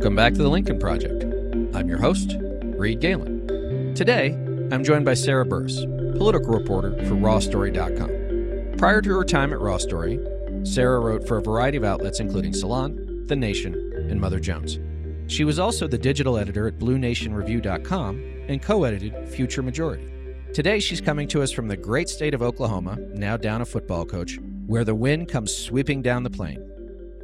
Welcome back to the Lincoln Project. I'm your host, Reed Galen. Today, I'm joined by Sarah Burris, political reporter for RawStory.com. Prior to her time at Raw Story, Sarah wrote for a variety of outlets including Salon, The Nation, and Mother Jones. She was also the digital editor at BlueNationReview.com and co edited Future Majority. Today, she's coming to us from the great state of Oklahoma, now down a football coach, where the wind comes sweeping down the plain.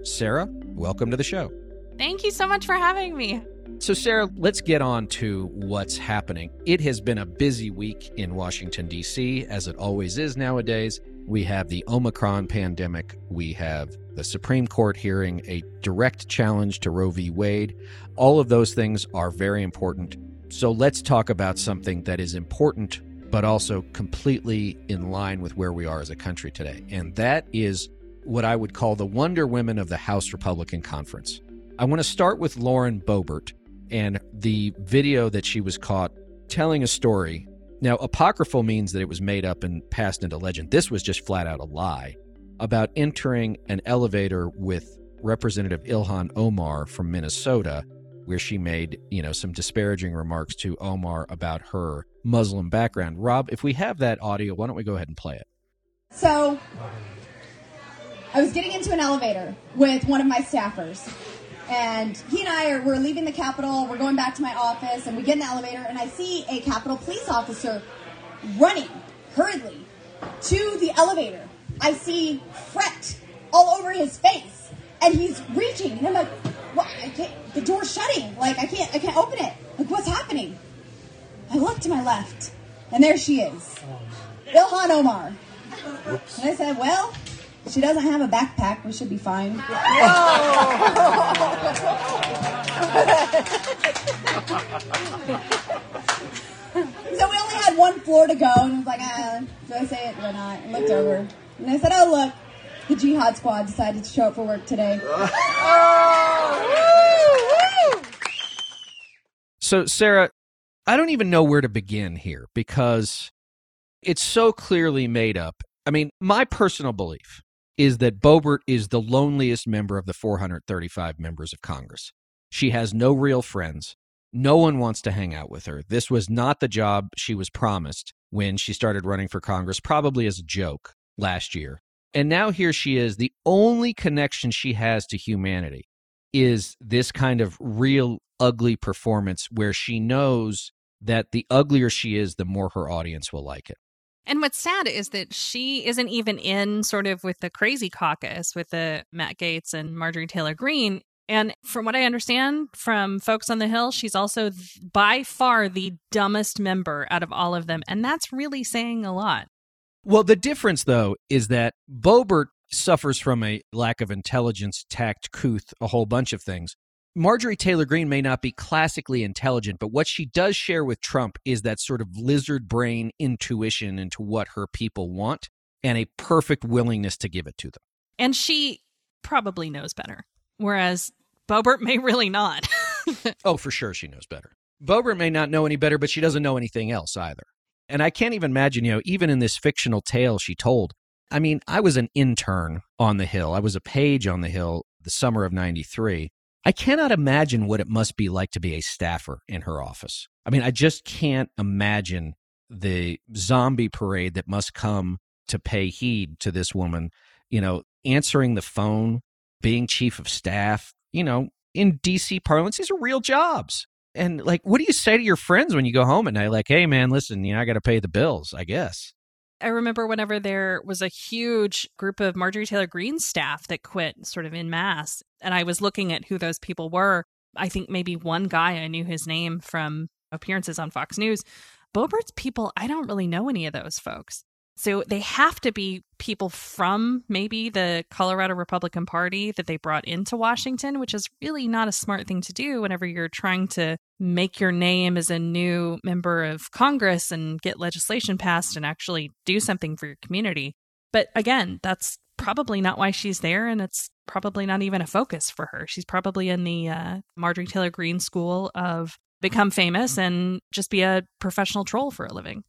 Sarah, welcome to the show. Thank you so much for having me. So, Sarah, let's get on to what's happening. It has been a busy week in Washington, D.C., as it always is nowadays. We have the Omicron pandemic. We have the Supreme Court hearing a direct challenge to Roe v. Wade. All of those things are very important. So, let's talk about something that is important, but also completely in line with where we are as a country today. And that is what I would call the Wonder Women of the House Republican Conference. I want to start with Lauren Boebert and the video that she was caught telling a story. Now, apocryphal means that it was made up and passed into legend. This was just flat out a lie about entering an elevator with Representative Ilhan Omar from Minnesota, where she made, you know, some disparaging remarks to Omar about her Muslim background. Rob, if we have that audio, why don't we go ahead and play it? So, I was getting into an elevator with one of my staffers and he and I are we're leaving the Capitol. We're going back to my office, and we get in the elevator, and I see a Capitol police officer running hurriedly to the elevator. I see fret all over his face, and he's reaching, and I'm like, "What? I can't. The door's shutting. Like I can't. I can't open it. Like what's happening?" I look to my left, and there she is, Ilhan Omar. Oops. And I said, "Well." She doesn't have a backpack. We should be fine. floor to go, and I was like, ah, do I say it or not? I looked over, and I said, oh, look, the Jihad Squad decided to show up for work today. So, Sarah, I don't even know where to begin here because it's so clearly made up. I mean, my personal belief is that Boebert is the loneliest member of the 435 members of Congress. She has no real friends. No one wants to hang out with her. This was not the job she was promised when she started running for Congress, probably as a joke last year. And now here she is. The only connection she has to humanity is this kind of real ugly performance where she knows that the uglier she is, the more her audience will like it. And what's sad is that she isn't even in sort of with the crazy caucus with the Matt Gaetz and Marjorie Taylor Greene. And from what I understand from folks on the Hill, she's also by far the dumbest member out of all of them. And that's really saying a lot. Well, the difference, though, is that Boebert suffers from a lack of intelligence, tact, couth, a whole bunch of things. Marjorie Taylor Greene may not be classically intelligent, but what she does share with Trump is that sort of lizard brain intuition into what her people want and a perfect willingness to give it to them. And she probably knows better, whereas Boebert may really not. oh, for sure she knows better. Boebert may not know any better, but she doesn't know anything else either. And I can't even imagine, you know, even in this fictional tale she told, I mean, I was an intern on the Hill. I was a page on the Hill the summer of 93. I cannot imagine what it must be like to be a staffer in her office. I mean, I just can't imagine the zombie parade that must come to pay heed to this woman, you know, answering the phone, being chief of staff, you know, in DC parlance, these are real jobs. And like, what do you say to your friends when you go home at night? Like, hey, man, listen, you know, I got to pay the bills, I guess. I remember whenever there was a huge group of Marjorie Taylor Greene staff that quit sort of in mass, and I was looking at who those people were. I think maybe one guy I knew his name from appearances on Fox News. Boebert's people, I don't really know any of those folks. So they have to be people from maybe the Colorado Republican Party that they brought into Washington, which is really not a smart thing to do whenever you're trying to make your name as a new member of Congress and get legislation passed and actually do something for your community. But again, that's probably not why she's there, and it's probably not even a focus for her. She's probably in the uh, Marjorie Taylor Greene school of become famous and just be a professional troll for a living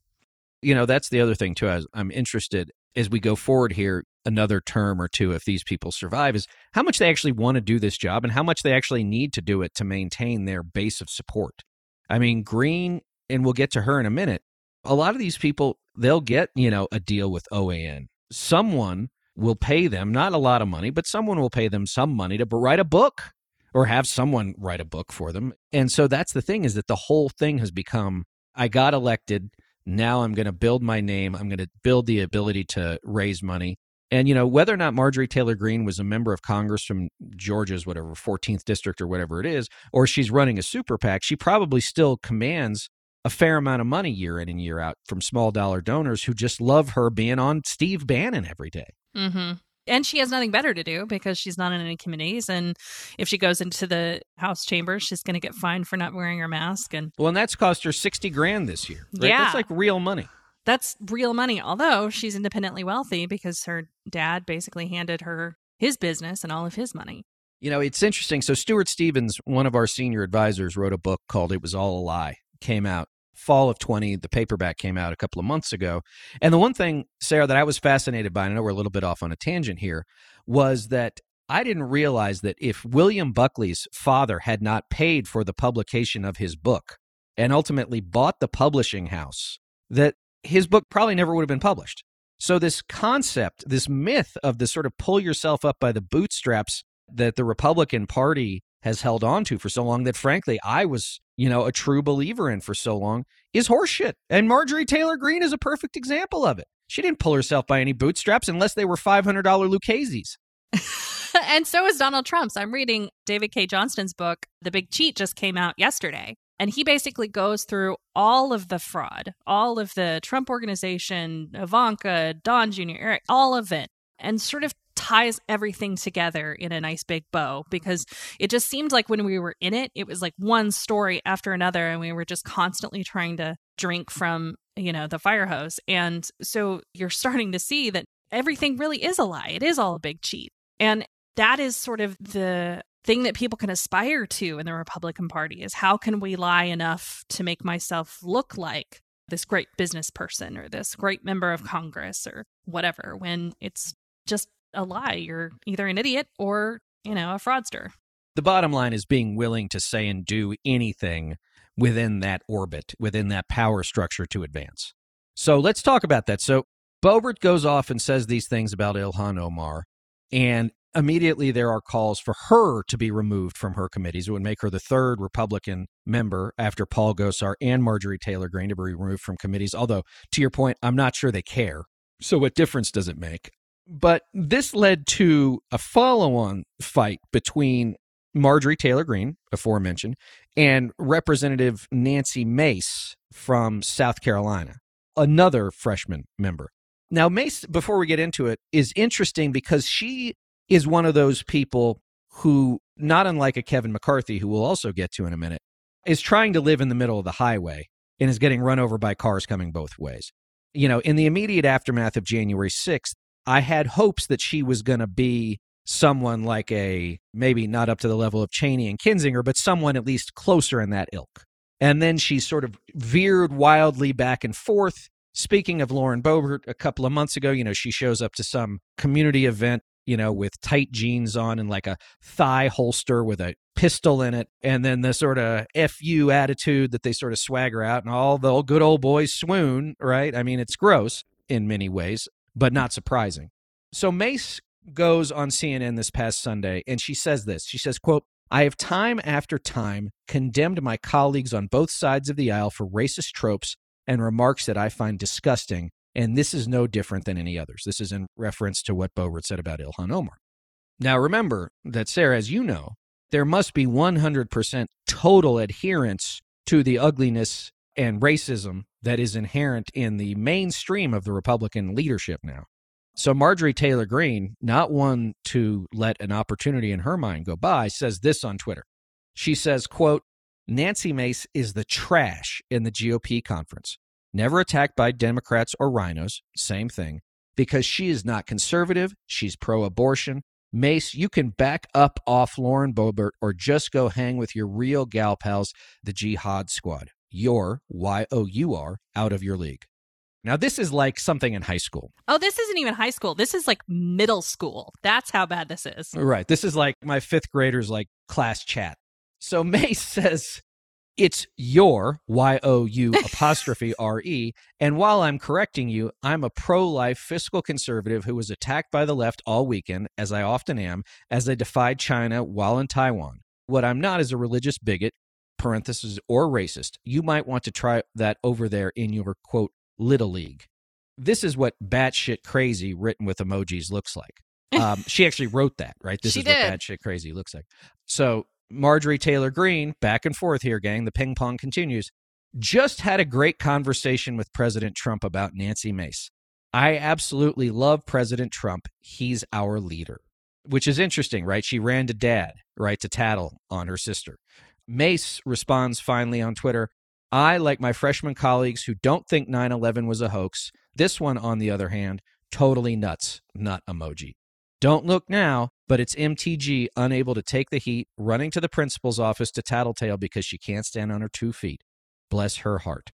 you know, that's the other thing too. I'm interested as we go forward here. another term or two if these people survive is how much they actually want to do this job and how much they actually need to do it to maintain their base of support. I mean, Greene and we'll get to her in a minute, a lot of these people, they'll get, you know, a deal with OAN. Someone will pay them, not a lot of money, but someone will pay them some money to write a book or have someone write a book for them. And so that's the thing is that the whole thing has become I got elected. Now I'm going to build my name. I'm going to build the ability to raise money. And, you know, whether or not Marjorie Taylor Greene was a member of Congress from Georgia's, whatever, 14th district or whatever it is, or she's running a super PAC, she probably still commands a fair amount of money year in and year out from small dollar donors who just love her being on Steve Bannon every day. Mm-hmm. And she has nothing better to do because she's not in any committees. And if she goes into the House chamber, she's going to get fined for not wearing her mask. And well, and that's cost her sixty grand this year. Right? Yeah, that's like real money. That's real money. Although she's independently wealthy because her dad basically handed her his business and all of his money. You know, it's interesting. So Stuart Stevens, one of our senior advisors, wrote a book called "It Was All a Lie." Came out fall of 20. The paperback came out a couple of months ago. And the one thing, Sarah, that I was fascinated by, and I know we're a little bit off on a tangent here, was that I didn't realize that if William Buckley's father had not paid for the publication of his book and ultimately bought the publishing house, that his book probably never would have been published. So, this concept, this myth of the sort of pull yourself up by the bootstraps that the Republican Party has held on to for so long that frankly I was, you know, a true believer in for so long is horseshit. And Marjorie Taylor Greene is a perfect example of it. She didn't pull herself by any bootstraps unless they were $500 Lucchese's. and so is Donald Trump's. I'm reading David Cay Johnston's book, The Big Cheat, just came out yesterday. And he basically goes through all of the fraud, all of the Trump organization, Ivanka, Don Jr., Eric, all of it, and sort of ties everything together in a nice big bow because it just seemed like when we were in it, it was like one story after another, and we were just constantly trying to drink from, you know, the fire hose. And so you're starting to see that everything really is a lie. It is all a big cheat. And that is sort of the thing that people can aspire to in the Republican Party is how can we lie enough to make myself look like this great business person or this great member of Congress or whatever when it's just a lie. You're either an idiot or, you know, a fraudster. The bottom line is being willing to say and do anything within that orbit, within that power structure to advance. So let's talk about that. So Boebert goes off and says these things about Ilhan Omar, and immediately there are calls for her to be removed from her committees. It would make her the third Republican member after Paul Gosar and Marjorie Taylor Greene to be removed from committees. Although, to your point, I'm not sure they care. So, what difference does it make? But this led to a follow on fight between Marjorie Taylor Greene, aforementioned, and Representative Nancy Mace from South Carolina, another freshman member. Now, Mace, before we get into it, is interesting because she is one of those people who, not unlike a Kevin McCarthy, who we'll also get to in a minute, is trying to live in the middle of the highway and is getting run over by cars coming both ways. You know, in the immediate aftermath of January 6th, I had hopes that she was going to be someone like a maybe not up to the level of Cheney and Kinzinger, but someone at least closer in that ilk. And then she sort of veered wildly back and forth. Speaking of Lauren Boebert, a couple of months ago, you know, she shows up to some community event, you know, with tight jeans on and like a thigh holster with a pistol in it. And then the sort of FU attitude that they sort of swagger out and all the good old boys swoon, right? I mean, it's gross in many ways but not surprising. So Mace goes on CNN this past Sunday and she says this. She says, quote, I have time after time condemned my colleagues on both sides of the aisle for racist tropes and remarks that I find disgusting, and this is no different than any others. This is in reference to what Boebert said about Ilhan Omar. Now remember that, Sarah, as you know, there must be 100% total adherence to the ugliness and racism that is inherent in the mainstream of the Republican leadership now. So Marjorie Taylor Greene, not one to let an opportunity in her mind go by, says this on Twitter. She says, quote, Nancy Mace is the trash in the GOP conference. Never attacked by Democrats or RINOs, same thing, because she is not conservative, she's pro abortion. Mace, you can back up off Lauren Boebert or just go hang with your real gal pals, the Jihad Squad. You're, Y O U R, out of your league. Now, this is like something in high school. Oh, this isn't even high school. This is like middle school. That's how bad this is. Right. This is like my fifth graders like class chat. So Mace says it's your Y O U apostrophe R E. And while I'm correcting you, I'm a pro life fiscal conservative who was attacked by the left all weekend, as I often am, as I defied China while in Taiwan. What I'm not is a religious bigot, parenthesis, or racist. You might want to try that over there in your quote, little league. This is what batshit crazy written with emojis looks like. Um, she actually wrote that, right? This She is did. what batshit crazy looks like. So Marjorie Taylor Greene, back and forth here, gang. The ping pong continues. Just had a great conversation with President Trump about Nancy Mace. I absolutely love President Trump. He's our leader, which is interesting, right? She ran to dad, right, to tattle on her sister. Mace responds finally on Twitter I, like my freshman colleagues who don't think 9 11 was a hoax, this one, on the other hand, totally nuts, nut emoji. Don't look now, but it's MTG unable to take the heat, running to the principal's office to tattletale because she can't stand on her two feet. Bless her heart.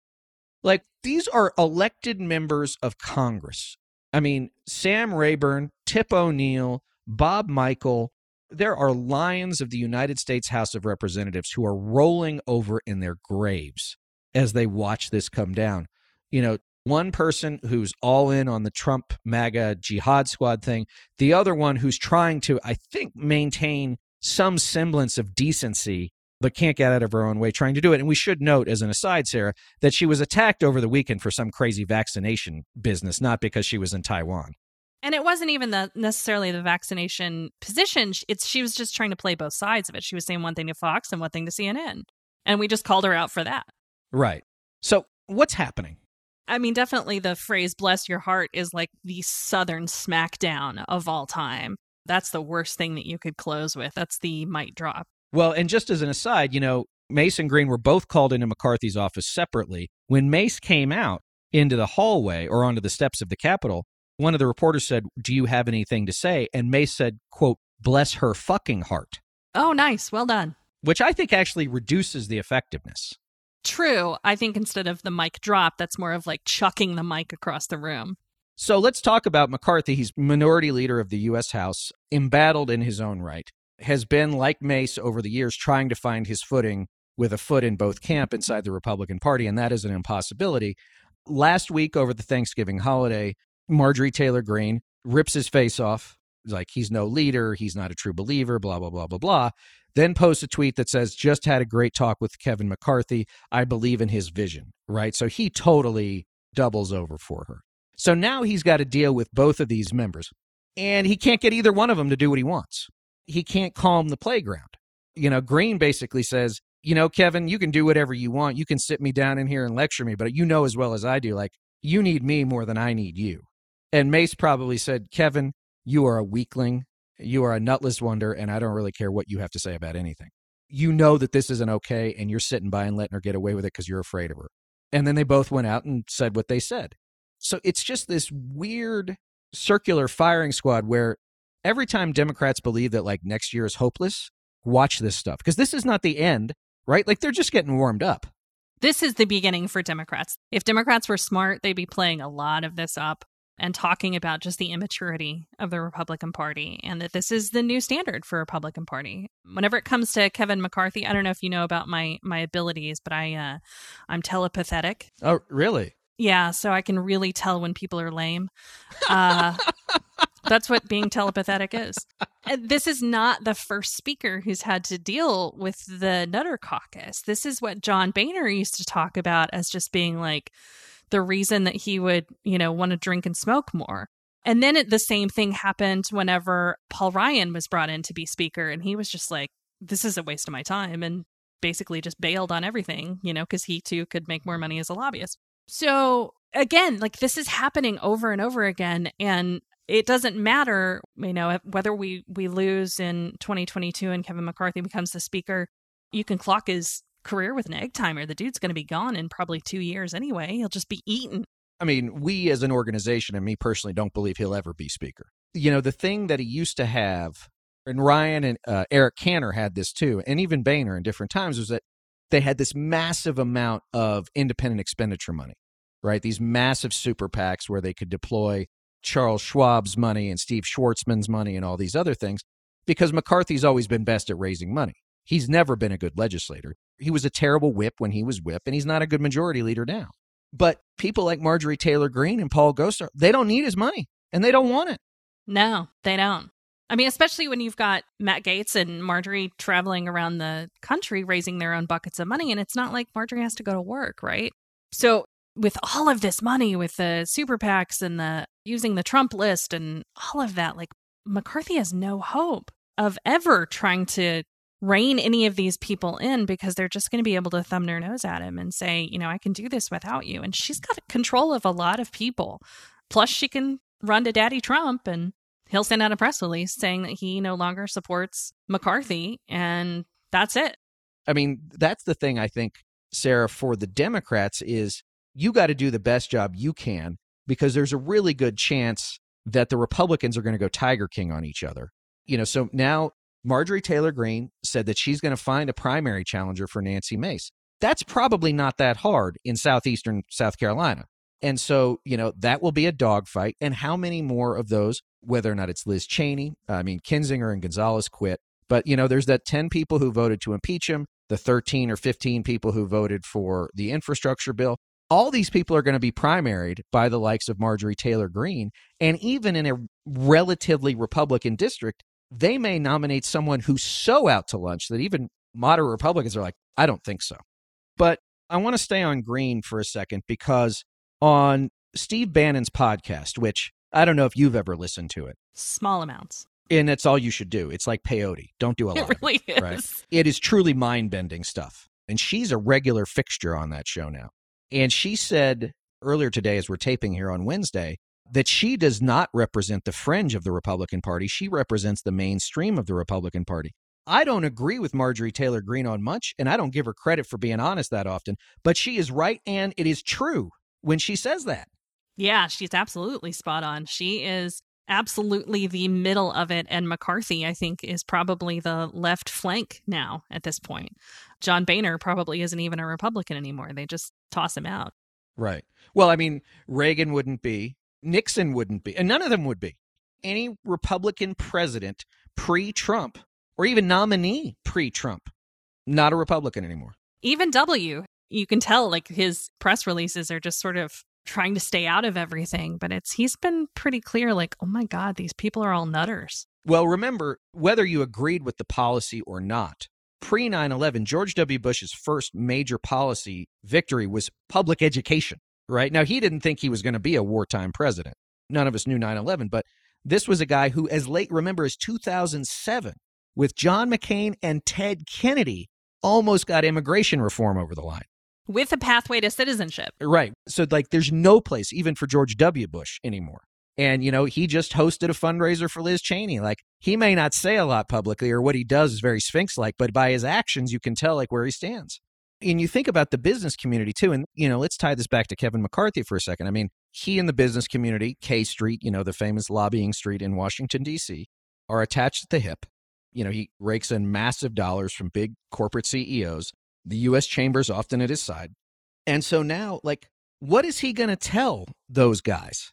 Like, these are elected members of Congress. I mean, Sam Rayburn, Tip O'Neill, Bob Michel. There are lions of the United States House of Representatives who are rolling over in their graves as they watch this come down. You know, one person who's all in on the Trump MAGA jihad squad thing, the other one who's trying to, I think, maintain some semblance of decency, but can't get out of her own way trying to do it. And we should note, as an aside, Sarah, that she was attacked over the weekend for some crazy vaccination business, not because she was in Taiwan. And it wasn't even the necessarily the vaccination position. It's she was just trying to play both sides of it. She was saying one thing to Fox and one thing to CNN. And we just called her out for that. Right. So, what's happening? I mean, definitely the phrase bless your heart is like the southern smackdown of all time. That's the worst thing that you could close with. That's the might drop. Well, and just as an aside, you know, Mace and Greene were both called into McCarthy's office separately. When Mace came out into the hallway or onto the steps of the Capitol, one of the reporters said, Do you have anything to say? And Mace said, quote, bless her fucking heart, Oh, nice. Well done. which I think actually reduces the effectiveness. True. I think instead of the mic drop, that's more of like chucking the mic across the room. So let's talk about McCarthy. He's minority leader of the U.S. House, embattled in his own right, has been, like Mace over the years, trying to find his footing with a foot in both camp inside the Republican Party, and that is an impossibility. Last week, over the Thanksgiving holiday, Marjorie Taylor Greene rips his face off, like he's no leader, he's not a true believer, blah, blah, blah, blah, blah. Then posts a tweet that says, just had a great talk with Kevin McCarthy. I believe in his vision, right? So he totally doubles over for her. So now he's got to deal with both of these members, and he can't get either one of them to do what he wants. He can't calm the playground. You know, Greene basically says, you know, Kevin, you can do whatever you want. You can sit me down in here and lecture me, but you know as well as I do, like, you need me more than I need you. And Mace probably said, Kevin, you are a weakling. You are a nutless wonder, and I don't really care what you have to say about anything. You know that this isn't okay, and you're sitting by and letting her get away with it because you're afraid of her. And then they both went out and said what they said. So it's just this weird circular firing squad where every time Democrats believe that like next year is hopeless, watch this stuff because this is not the end, right? Like they're just getting warmed up. This is the beginning for Democrats. If Democrats were smart, they'd be playing a lot of this up and talking about just the immaturity of the Republican Party and that this is the new standard for Republican Party. Whenever it comes to Kevin McCarthy, I don't know if you know about my my abilities, but I uh I'm telepathetic. Oh, really? Yeah, so I can really tell when people are lame. Uh, that's what being telepathetic is. And This is not the first speaker who's had to deal with the Nutter Caucus. This is what John Boehner used to talk about as just being like the reason that he would, you know, want to drink and smoke more. And then it, the same thing happened whenever Paul Ryan was brought in to be speaker, and he was just like, "This is a waste of my time," and basically just bailed on everything, you know, because he too could make more money as a lobbyist. So again, like this is happening over and over again, and it doesn't matter, you know, whether we we lose in 2022 and Kevin McCarthy becomes the speaker. You can clock his career with an egg timer. The dude's going to be gone in probably two years anyway. He'll just be eaten. I mean, we as an organization and me personally don't believe he'll ever be speaker. You know, the thing that he used to have, and Ryan and uh, Eric Cantor had this too, and even Boehner in different times, was that they had this massive amount of independent expenditure money. right? These massive super PACs where they could deploy Charles Schwab's money and Steve Schwarzman's money and all these other things because McCarthy's always been best at raising money. He's never been a good legislator. He was a terrible whip when he was whip, and he's not a good majority leader now. But people like Marjorie Taylor Greene and Paul Gosar, they don't need his money and they don't want it. No, they don't. I mean, especially when you've got Matt Gaetz and Marjorie traveling around the country raising their own buckets of money, and it's not like Marjorie has to go to work, right? So, with all of this money, with the super PACs and the using the Trump list and all of that, like McCarthy has no hope of ever trying to rein any of these people in because they're just going to be able to thumb their nose at him and say, you know, I can do this without you. And she's got control of a lot of people. Plus, she can run to Daddy Trump and he'll send out a press release saying that he no longer supports McCarthy. And that's it. I mean, that's the thing I think, Sarah, for the Democrats is you got to do the best job you can because there's a really good chance that the Republicans are going to go Tiger King on each other. You know, so now Marjorie Taylor Greene said that she's going to find a primary challenger for Nancy Mace. That's probably not that hard in southeastern South Carolina. And so, you know, that will be a dogfight. And how many more of those, whether or not it's Liz Cheney, I mean, Kinzinger and Gonzalez quit. But, you know, there's that 10 people who voted to impeach him, the 13 or 15 people who voted for the infrastructure bill. All these people are going to be primaried by the likes of Marjorie Taylor Greene. And even in a relatively Republican district, they may nominate someone who's so out to lunch that even moderate Republicans are like, I don't think so. But I want to stay on Greene for a second because on Steve Bannon's podcast, which I don't know if you've ever listened to it. Small amounts. And that's all you should do. It's like peyote. Don't do a lot. It really it, is. Right? It is truly mind bending stuff. And she's a regular fixture on that show now. And she said earlier today, as we're taping here on Wednesday, that she does not represent the fringe of the Republican Party. She represents the mainstream of the Republican Party. I don't agree with Marjorie Taylor Greene on much, and I don't give her credit for being honest that often, but she is right and it is true when she says that. Yeah, she's absolutely spot on. She is absolutely the middle of it. And McCarthy, I think, is probably the left flank now at this point. John Boehner probably isn't even a Republican anymore. They just toss him out. Right. Well, I mean, Reagan wouldn't be. Nixon wouldn't be, and none of them would be. Any Republican president pre Trump or even nominee pre Trump, not a Republican anymore. Even W, you can tell like his press releases are just sort of trying to stay out of everything, but it's he's been pretty clear like, oh my God, these people are all nutters. Well, remember, whether you agreed with the policy or not, pre 9 11, George W. Bush's first major policy victory was public education right? Now, he didn't think he was going to be a wartime president. None of us knew 9 11, but this was a guy who, as late, remember, as 2007, with John McCain and Ted Kennedy, almost got immigration reform over the line. With a pathway to citizenship. Uh, right. So, like, there's no place, even for George W. Bush anymore. And, you know, he just hosted a fundraiser for Liz Cheney. Like, he may not say a lot publicly, or what he does is very Sphinx like, but by his actions, you can tell, like, where he stands and you think about the business community too and you know let's tie this back to kevin mccarthy for a second. I mean he and the business community k street you know the famous lobbying street in washington d.c are attached at the hip. You know he rakes in massive dollars from big corporate ceos the us chambers often at his side. And so now like what is he going to tell those guys?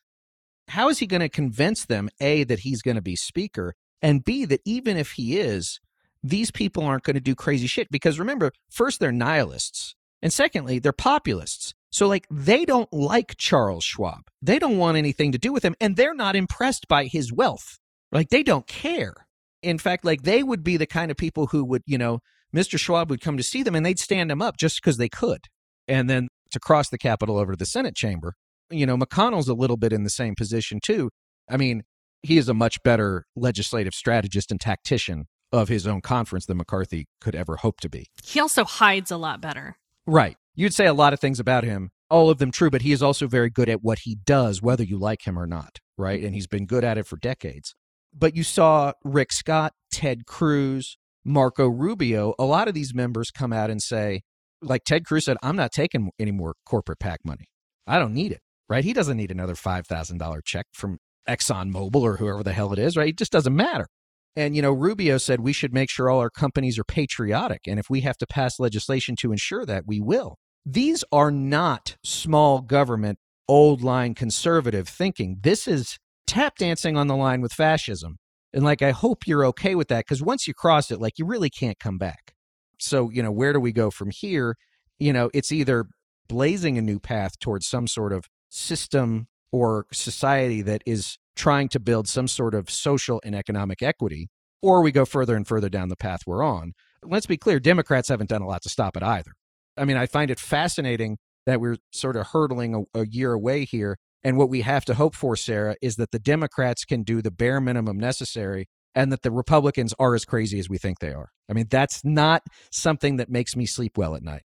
How is he going to convince them a that he's going to be speaker and b that even if he is these people aren't going to do crazy shit because remember, first, they're nihilists. And secondly, they're populists. So, like, they don't like Charles Schwab. They don't want anything to do with him. And they're not impressed by his wealth. Like, they don't care. In fact, like, they would be the kind of people who would, you know, Mr. Schwab would come to see them and they'd stand him up just because they could. And then to cross the Capitol over to the Senate chamber, you know, McConnell's a little bit in the same position, too. I mean, he is a much better legislative strategist and tactician of his own conference than McCarthy could ever hope to be. He also hides a lot better. Right. You'd say a lot of things about him, all of them true, but he is also very good at what he does, whether you like him or not. Right. And he's been good at it for decades. But you saw Rick Scott, Ted Cruz, Marco Rubio, a lot of these members come out and say, like Ted Cruz said, I'm not taking any more corporate PAC money. I don't need it. Right. He doesn't need another $5,000 check from ExxonMobil or whoever the hell it is. Right. It just doesn't matter. And, you know, Rubio said we should make sure all our companies are patriotic. And if we have to pass legislation to ensure that, we will. These are not small government old line conservative thinking. This is tap dancing on the line with fascism. And like, I hope you're okay with that because once you cross it, like, you really can't come back. So, you know, where do we go from here? You know, it's either blazing a new path towards some sort of system or society that is trying to build some sort of social and economic equity, or we go further and further down the path we're on. Let's be clear Democrats haven't done a lot to stop it either. I mean, I find it fascinating that we're sort of hurtling a, a year away here. And what we have to hope for, Sarah, is that the Democrats can do the bare minimum necessary and that the Republicans are as crazy as we think they are. I mean, that's not something that makes me sleep well at night.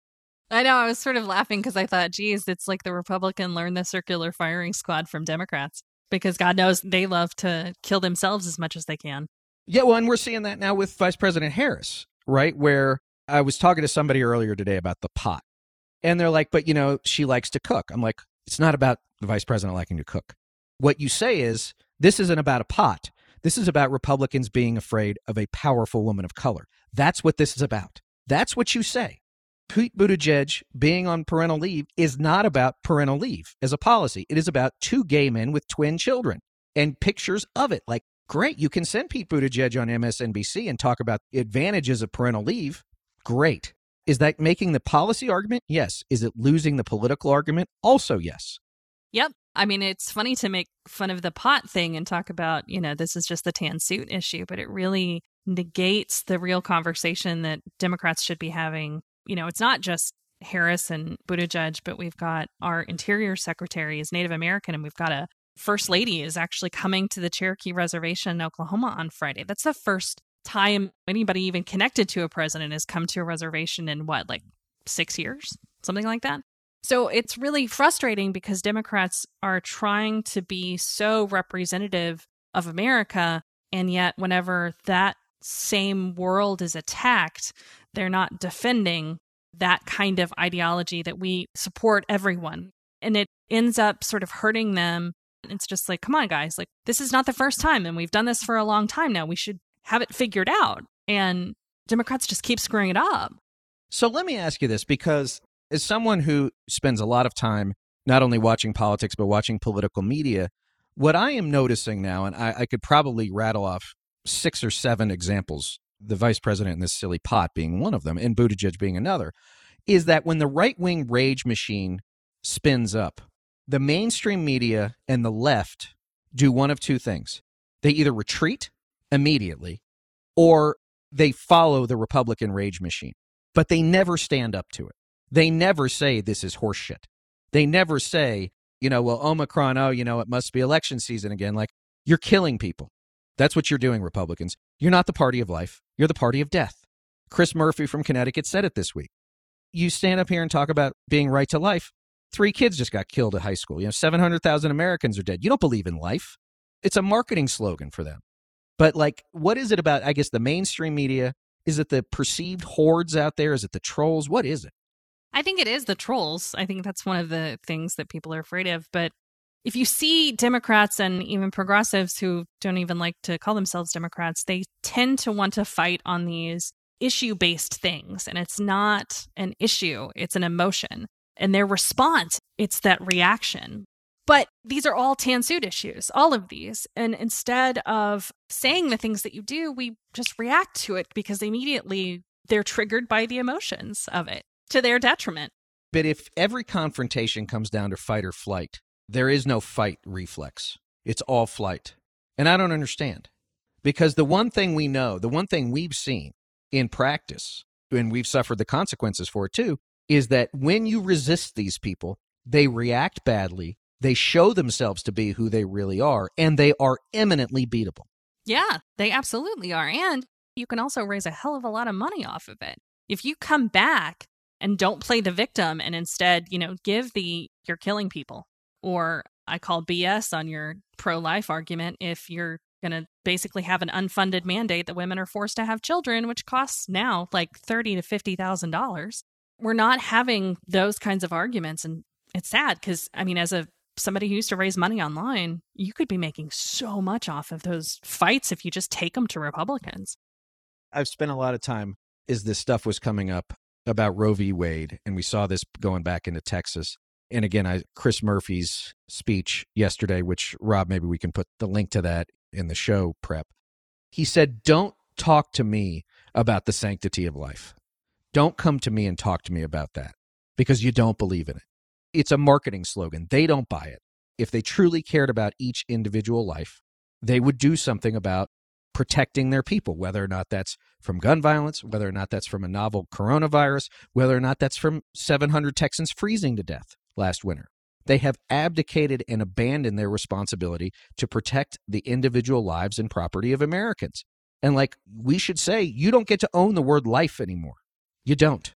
I know. I was sort of laughing because I thought, geez, it's like the Republican learned the circular firing squad from Democrats because God knows they love to kill themselves as much as they can. Yeah, well, and we're seeing that now with Vice President Harris, right? Where I was talking to somebody earlier today about the pot. And they're like, but you know, she likes to cook. I'm like, it's not about the vice president liking to cook. What you say is, this isn't about a pot. This is about Republicans being afraid of a powerful woman of color. That's what this is about. That's what you say. Pete Buttigieg being on parental leave is not about parental leave as a policy. It is about two gay men with twin children and pictures of it. Like, great, you can send Pete Buttigieg on MSNBC and talk about advantages of parental leave. Great. Is that making the policy argument? Yes. Is it losing the political argument? Also, yes. Yep. I mean, it's funny to make fun of the pot thing and talk about, you know, this is just the tan suit issue, but it really negates the real conversation that Democrats should be having you know, it's not just Harris and Buttigieg, but we've got our Interior Secretary is Native American, and we've got a First Lady is actually coming to the Cherokee Reservation in Oklahoma on Friday. That's the first time anybody even connected to a president has come to a reservation in what, like six years, something like that. So it's really frustrating because Democrats are trying to be so representative of America. And yet, whenever that same world is attacked, they're not defending that kind of ideology that we support everyone. And it ends up sort of hurting them. It's just like, come on, guys, like this is not the first time. And we've done this for a long time now. We should have it figured out. And Democrats just keep screwing it up. So let me ask you this because as someone who spends a lot of time not only watching politics, but watching political media, what I am noticing now, and I, I could probably rattle off six or seven examples, the vice president in this silly pot being one of them, and Buttigieg being another, is that when the right wing rage machine spins up, the mainstream media and the left do one of two things. They either retreat immediately or they follow the Republican rage machine, but they never stand up to it. They never say this is horseshit. They never say, you know, well, Omicron, oh, you know, it must be election season again. Like, you're killing people. That's what you're doing, Republicans. You're not the party of life, you're the party of death. Chris Murphy from Connecticut said it this week. You stand up here and talk about being right to life. Three kids just got killed at high school. You know, 700,000 Americans are dead. You don't believe in life. It's a marketing slogan for them. But, like, what is it about, I guess, the mainstream media? Is it the perceived hordes out there? Is it the trolls? What is it? I think it is the trolls. I think that's one of the things that people are afraid of. But if you see Democrats and even progressives who don't even like to call themselves Democrats, they tend to want to fight on these issue based things. And it's not an issue, it's an emotion. And their response, it's that reaction. But these are all tan suit issues, all of these. And instead of saying the things that you do, we just react to it because immediately they're triggered by the emotions of it to their detriment. But if every confrontation comes down to fight or flight, there is no fight reflex. It's all flight. And I don't understand. Because the one thing we know, the one thing we've seen in practice, and we've suffered the consequences for it too, is that when you resist these people, they react badly, they show themselves to be who they really are, and they are eminently beatable. Yeah, they absolutely are. And you can also raise a hell of a lot of money off of it. If you come back and don't play the victim and instead, you know, give the you're killing people or I call BS on your pro life argument if you're going to basically have an unfunded mandate that women are forced to have children, which costs now like thirty to fifty thousand dollars. We're not having those kinds of arguments, and it's sad because I mean, as a somebody who used to raise money online, you could be making so much off of those fights if you just take them to Republicans. I've spent a lot of time as this stuff was coming up about Roe v. Wade, and we saw this going back into Texas And again, I Chris Murphy's speech yesterday, which Rob, maybe we can put the link to that in the show prep. He said, Don't talk to me about the sanctity of life. Don't come to me and talk to me about that because you don't believe in it. It's a marketing slogan. They don't buy it. If they truly cared about each individual life, they would do something about protecting their people, whether or not that's from gun violence, whether or not that's from a novel coronavirus, whether or not that's from 700 Texans freezing to death last winter. They have abdicated and abandoned their responsibility to protect the individual lives and property of Americans. And like we should say, you don't get to own the word life anymore. You don't.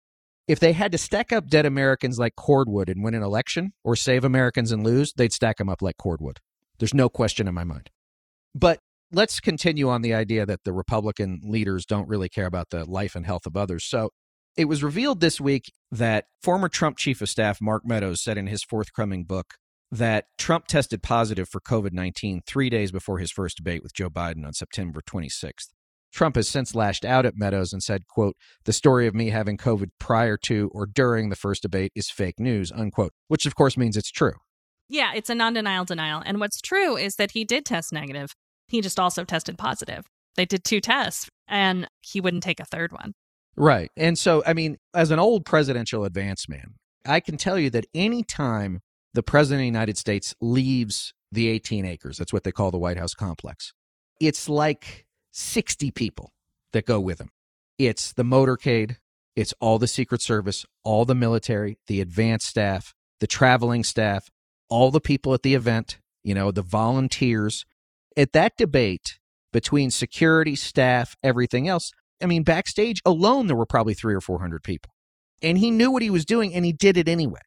If they had to stack up dead Americans like cordwood and win an election or save Americans and lose, they'd stack them up like cordwood. There's no question in my mind. But let's continue on the idea that the Republican leaders don't really care about the life and health of others. So it was revealed this week that former Trump chief of staff Mark Meadows said in his forthcoming book that Trump tested positive for COVID 19 three days before his first debate with Joe Biden on September 26th. Trump has since lashed out at Meadows and said, quote, the story of me having COVID prior to or during the first debate is fake news, unquote, which of course means it's true. Yeah, it's a non denial denial. And what's true is that he did test negative. He just also tested positive. They did two tests and he wouldn't take a third one. Right. And so, I mean, as an old presidential advance man, I can tell you that anytime the president of the United States leaves the 18 acres, that's what they call the White House complex, it's like 60 people that go with him. It's the motorcade, it's all the Secret Service, all the military, the advance staff, the traveling staff, all the people at the event, you know, the volunteers, at that debate between security, staff, everything else, I mean, backstage alone, there were probably three or 400 people. And he knew what he was doing and he did it anyway.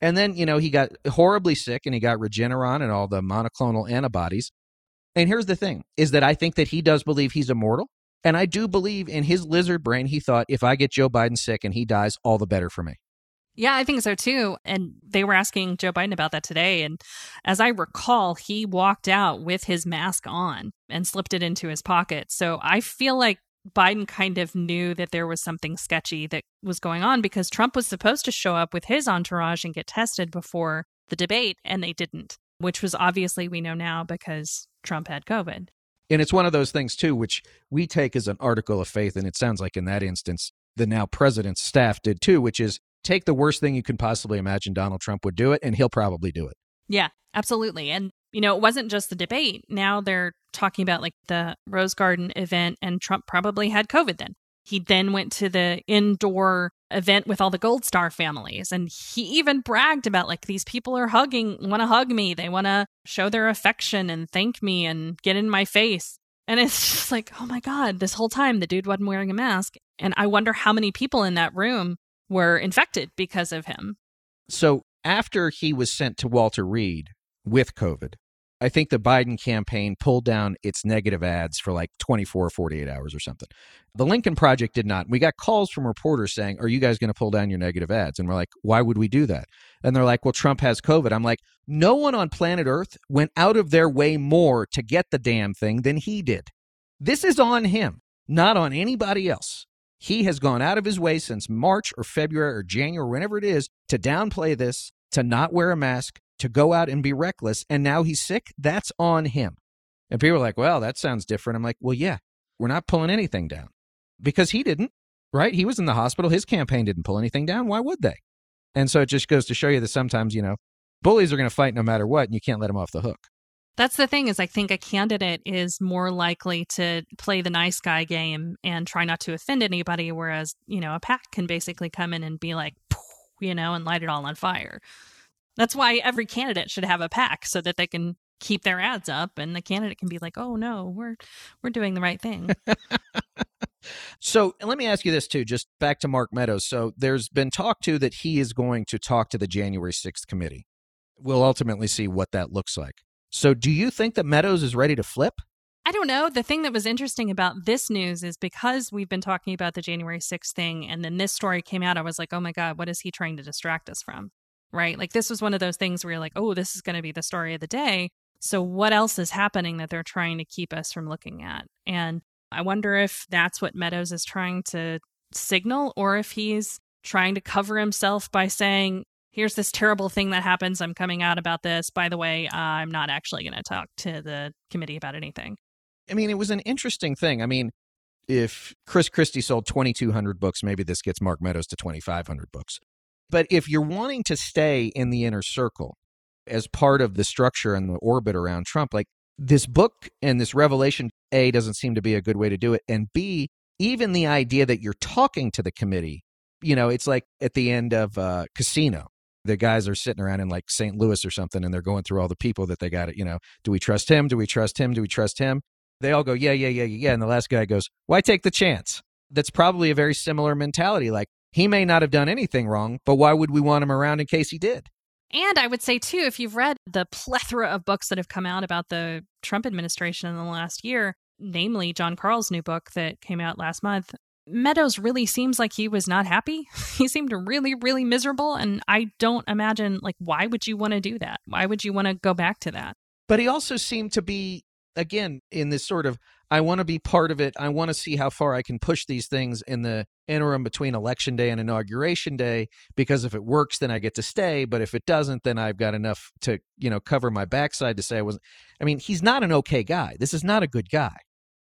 And then, you know, he got horribly sick and he got Regeneron and all the monoclonal antibodies. And here's the thing is that I think that he does believe he's immortal. And I do believe in his lizard brain, he thought if I get Joe Biden sick and he dies, all the better for me. Yeah, I think so too. And they were asking Joe Biden about that today. And as I recall, he walked out with his mask on and slipped it into his pocket. So I feel like Biden kind of knew that there was something sketchy that was going on because Trump was supposed to show up with his entourage and get tested before the debate, and they didn't, which was obviously we know now because Trump had COVID. And it's one of those things, too, which we take as an article of faith. And it sounds like in that instance, the now president's staff did too, which is take the worst thing you can possibly imagine Donald Trump would do it, and he'll probably do it. Yeah, absolutely. And, you know, it wasn't just the debate. Now they're talking about like the Rose Garden event, and Trump probably had COVID then. He then went to the indoor event with all the Gold Star families. And he even bragged about like these people are hugging, want to hug me. They want to show their affection and thank me and get in my face. And it's just like, oh my God, this whole time the dude wasn't wearing a mask. And I wonder how many people in that room were infected because of him. So after he was sent to Walter Reed with COVID, I think the Biden campaign pulled down its negative ads for like 24 or 48 hours or something. The Lincoln Project did not. We got calls from reporters saying, Are you guys going to pull down your negative ads? And we're like, Why would we do that? And they're like, Well, Trump has COVID. I'm like, No one on planet Earth went out of their way more to get the damn thing than he did. This is on him, not on anybody else. He has gone out of his way since March or February or January, whenever it is, to downplay this, to not wear a mask, to go out and be reckless. And now he's sick. That's on him. And people are like, well, that sounds different. I'm like, well, yeah, we're not pulling anything down because he didn't, right? He was in the hospital. His campaign didn't pull anything down. Why would they? And so it just goes to show you that sometimes, you know, bullies are going to fight no matter what, and you can't let them off the hook. That's the thing is I think a candidate is more likely to play the nice guy game and try not to offend anybody whereas, you know, a PAC can basically come in and be like, you know, and light it all on fire. That's why every candidate should have a PAC so that they can keep their ads up and the candidate can be like, "Oh no, we're we're doing the right thing." so, let me ask you this too, just back to Mark Meadows. So, there's been talk too that he is going to talk to the January 6th committee. We'll ultimately see what that looks like. So, do you think that Meadows is ready to flip? I don't know. The thing that was interesting about this news is because we've been talking about the January 6th thing, and then this story came out, I was like, oh my God, what is he trying to distract us from? Right? Like, this was one of those things where you're like, oh, this is going to be the story of the day. So, what else is happening that they're trying to keep us from looking at? And I wonder if that's what Meadows is trying to signal, or if he's trying to cover himself by saying, here's this terrible thing that happens. I'm coming out about this. By the way, uh, I'm not actually going to talk to the committee about anything. I mean, it was an interesting thing. I mean, if Chris Christie sold 2,200 books, maybe this gets Mark Meadows to 2,500 books. But if you're wanting to stay in the inner circle as part of the structure and the orbit around Trump, like this book and this revelation, A, doesn't seem to be a good way to do it. And B, even the idea that you're talking to the committee, you know, it's like at the end of uh, Casino. The guys are sitting around in like St. Louis or something, and they're going through all the people that they got. You know, do we trust him? Do we trust him? Do we trust him? They all go, yeah, yeah, yeah, yeah. And the last guy goes, why take the chance? That's probably a very similar mentality. Like, he may not have done anything wrong, but why would we want him around in case he did? And I would say, too, if you've read the plethora of books that have come out about the Trump administration in the last year, namely Jon Karl's new book that came out last month, Meadows really seems like he was not happy. he seemed really, really miserable. And I don't imagine, like, why would you want to do that? Why would you want to go back to that? But he also seemed to be again in this sort of I want to be part of it. I want to see how far I can push these things in the interim between election day and inauguration day because if it works then I get to stay, but if it doesn't then I've got enough to, you know, cover my backside to say I wasn't I mean, he's not an okay guy. This is not a good guy.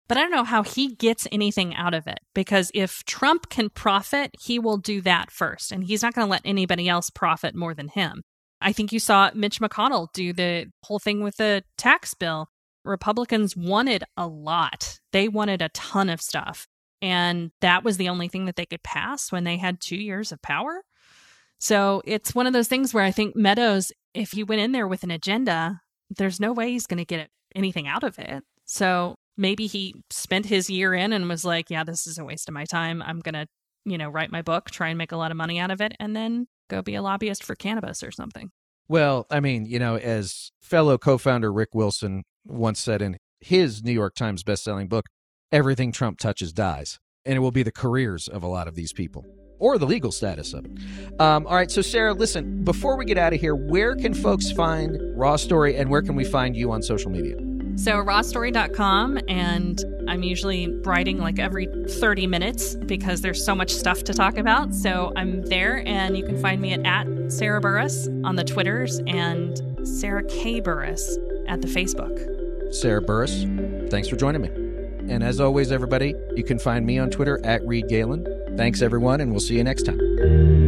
But I don't know how he gets anything out of it because if Trump can profit, he will do that first. And he's not going to let anybody else profit more than him. I think you saw Mitch McConnell do the whole thing with the tax bill. Republicans wanted a lot. They wanted a ton of stuff. And that was the only thing that they could pass when they had two years of power. So it's one of those things where I think Meadows, if he went in there with an agenda, there's no way he's going to get anything out of it. So maybe he spent his year in and was like, yeah, this is a waste of my time. I'm going to, you know, write my book, try and make a lot of money out of it, and then go be a lobbyist for cannabis or something. Well, I mean, you know, as fellow co founder Rick Wilson once said in his New York Times best-selling book, everything Trump touches dies. And it will be the careers of a lot of these people or the legal status of it. Um, all right, so Sarah, listen, before we get out of here, where can folks find Raw Story and where can we find you on social media? So, rawstory.com, and I'm usually writing like every 30 minutes because there's so much stuff to talk about. So, I'm there, and you can find me at, at Sarah Burris on the Twitters and Sarah K. Burris at the Facebook. Sarah Burris, thanks for joining me. And as always, everybody, you can find me on Twitter at Reed Galen. Thanks, everyone, and we'll see you next time.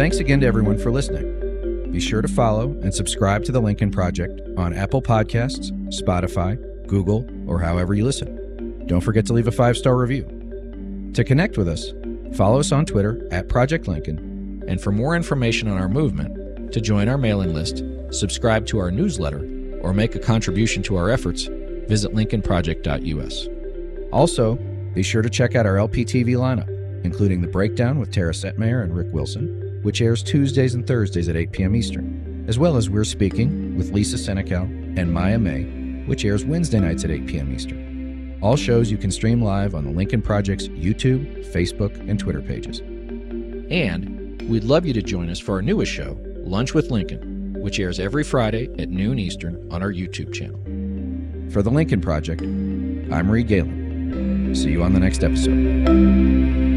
Thanks again to everyone for listening. Be sure to follow and subscribe to The Lincoln Project on Apple Podcasts, Spotify, Google, or however you listen. Don't forget to leave a five star review. To connect with us, Follow us on Twitter at Project Lincoln, and for more information on our movement, to join our mailing list, subscribe to our newsletter, or make a contribution to our efforts, visit lincolnproject.us. Also, be sure to check out our LPTV lineup, including The Breakdown with Tara Setmayer and Rick Wilson, which airs Tuesdays and Thursdays at 8 p.m. Eastern, as well as We're Speaking with Lisa Senecal and Maya May, which airs Wednesday nights at 8 p.m. Eastern. All shows you can stream live on the Lincoln Project's YouTube, Facebook, and Twitter pages. And we'd love you to join us for our newest show, Lunch with Lincoln, which airs every Friday at noon Eastern on our YouTube channel. For the Lincoln Project, I'm Reed Galen. See you on the next episode.